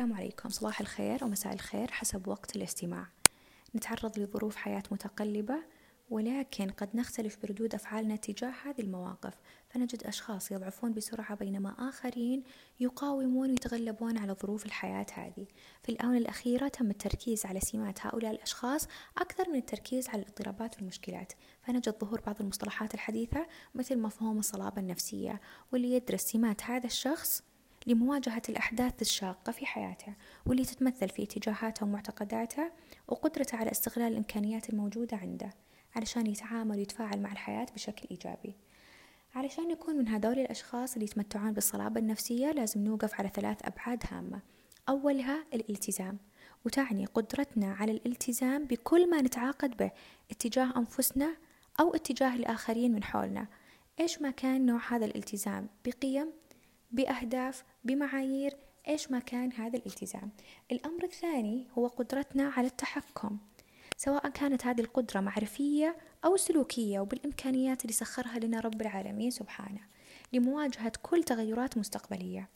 السلام عليكم. صباح الخير ومساء الخير حسب وقت الاستماع. نتعرض لظروف حياة متقلبة ولكن قد نختلف بردود أفعالنا تجاه هذه المواقف. فنجد أشخاص يضعفون بسرعة بينما آخرين يقاومون ويتغلبون على ظروف الحياة هذه. في الآونة الأخيرة تم التركيز على سمات هؤلاء الأشخاص أكثر من التركيز على الاضطرابات والمشكلات. فنجد ظهور بعض المصطلحات الحديثة مثل مفهوم الصلابة النفسية واللي يدرس سمات هذا الشخص لمواجهة الأحداث الشاقة في حياته واللي تتمثل في اتجاهاته ومعتقداته وقدرته على استغلال الإمكانيات الموجودة عنده علشان يتعامل ويتفاعل مع الحياة بشكل إيجابي. علشان نكون من هذول الأشخاص اللي يتمتعون بالصلابة النفسية لازم نوقف على ثلاث أبعاد هامة. أولها الالتزام وتعني قدرتنا على الالتزام بكل ما نتعاقد به اتجاه أنفسنا أو اتجاه الآخرين من حولنا. إيش ما كان نوع هذا الالتزام؟ بقيم بأهداف بمعايير إيش ما كان هذا الالتزام. الأمر الثاني هو قدرتنا على التحكم سواء كانت هذه القدرة معرفية أو سلوكية وبالإمكانيات اللي سخرها لنا رب العالمين سبحانه لمواجهة كل تغيرات مستقبلية.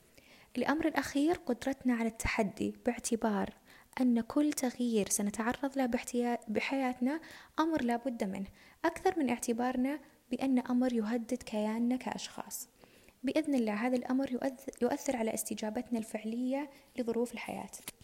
الأمر الأخير قدرتنا على التحدي باعتبار أن كل تغيير سنتعرض له بحياتنا أمر لا بد منه أكثر من اعتبارنا بأن أمر يهدد كياننا كأشخاص. بإذن الله هذا الأمر يؤثر على استجابتنا الفعلية لظروف الحياة.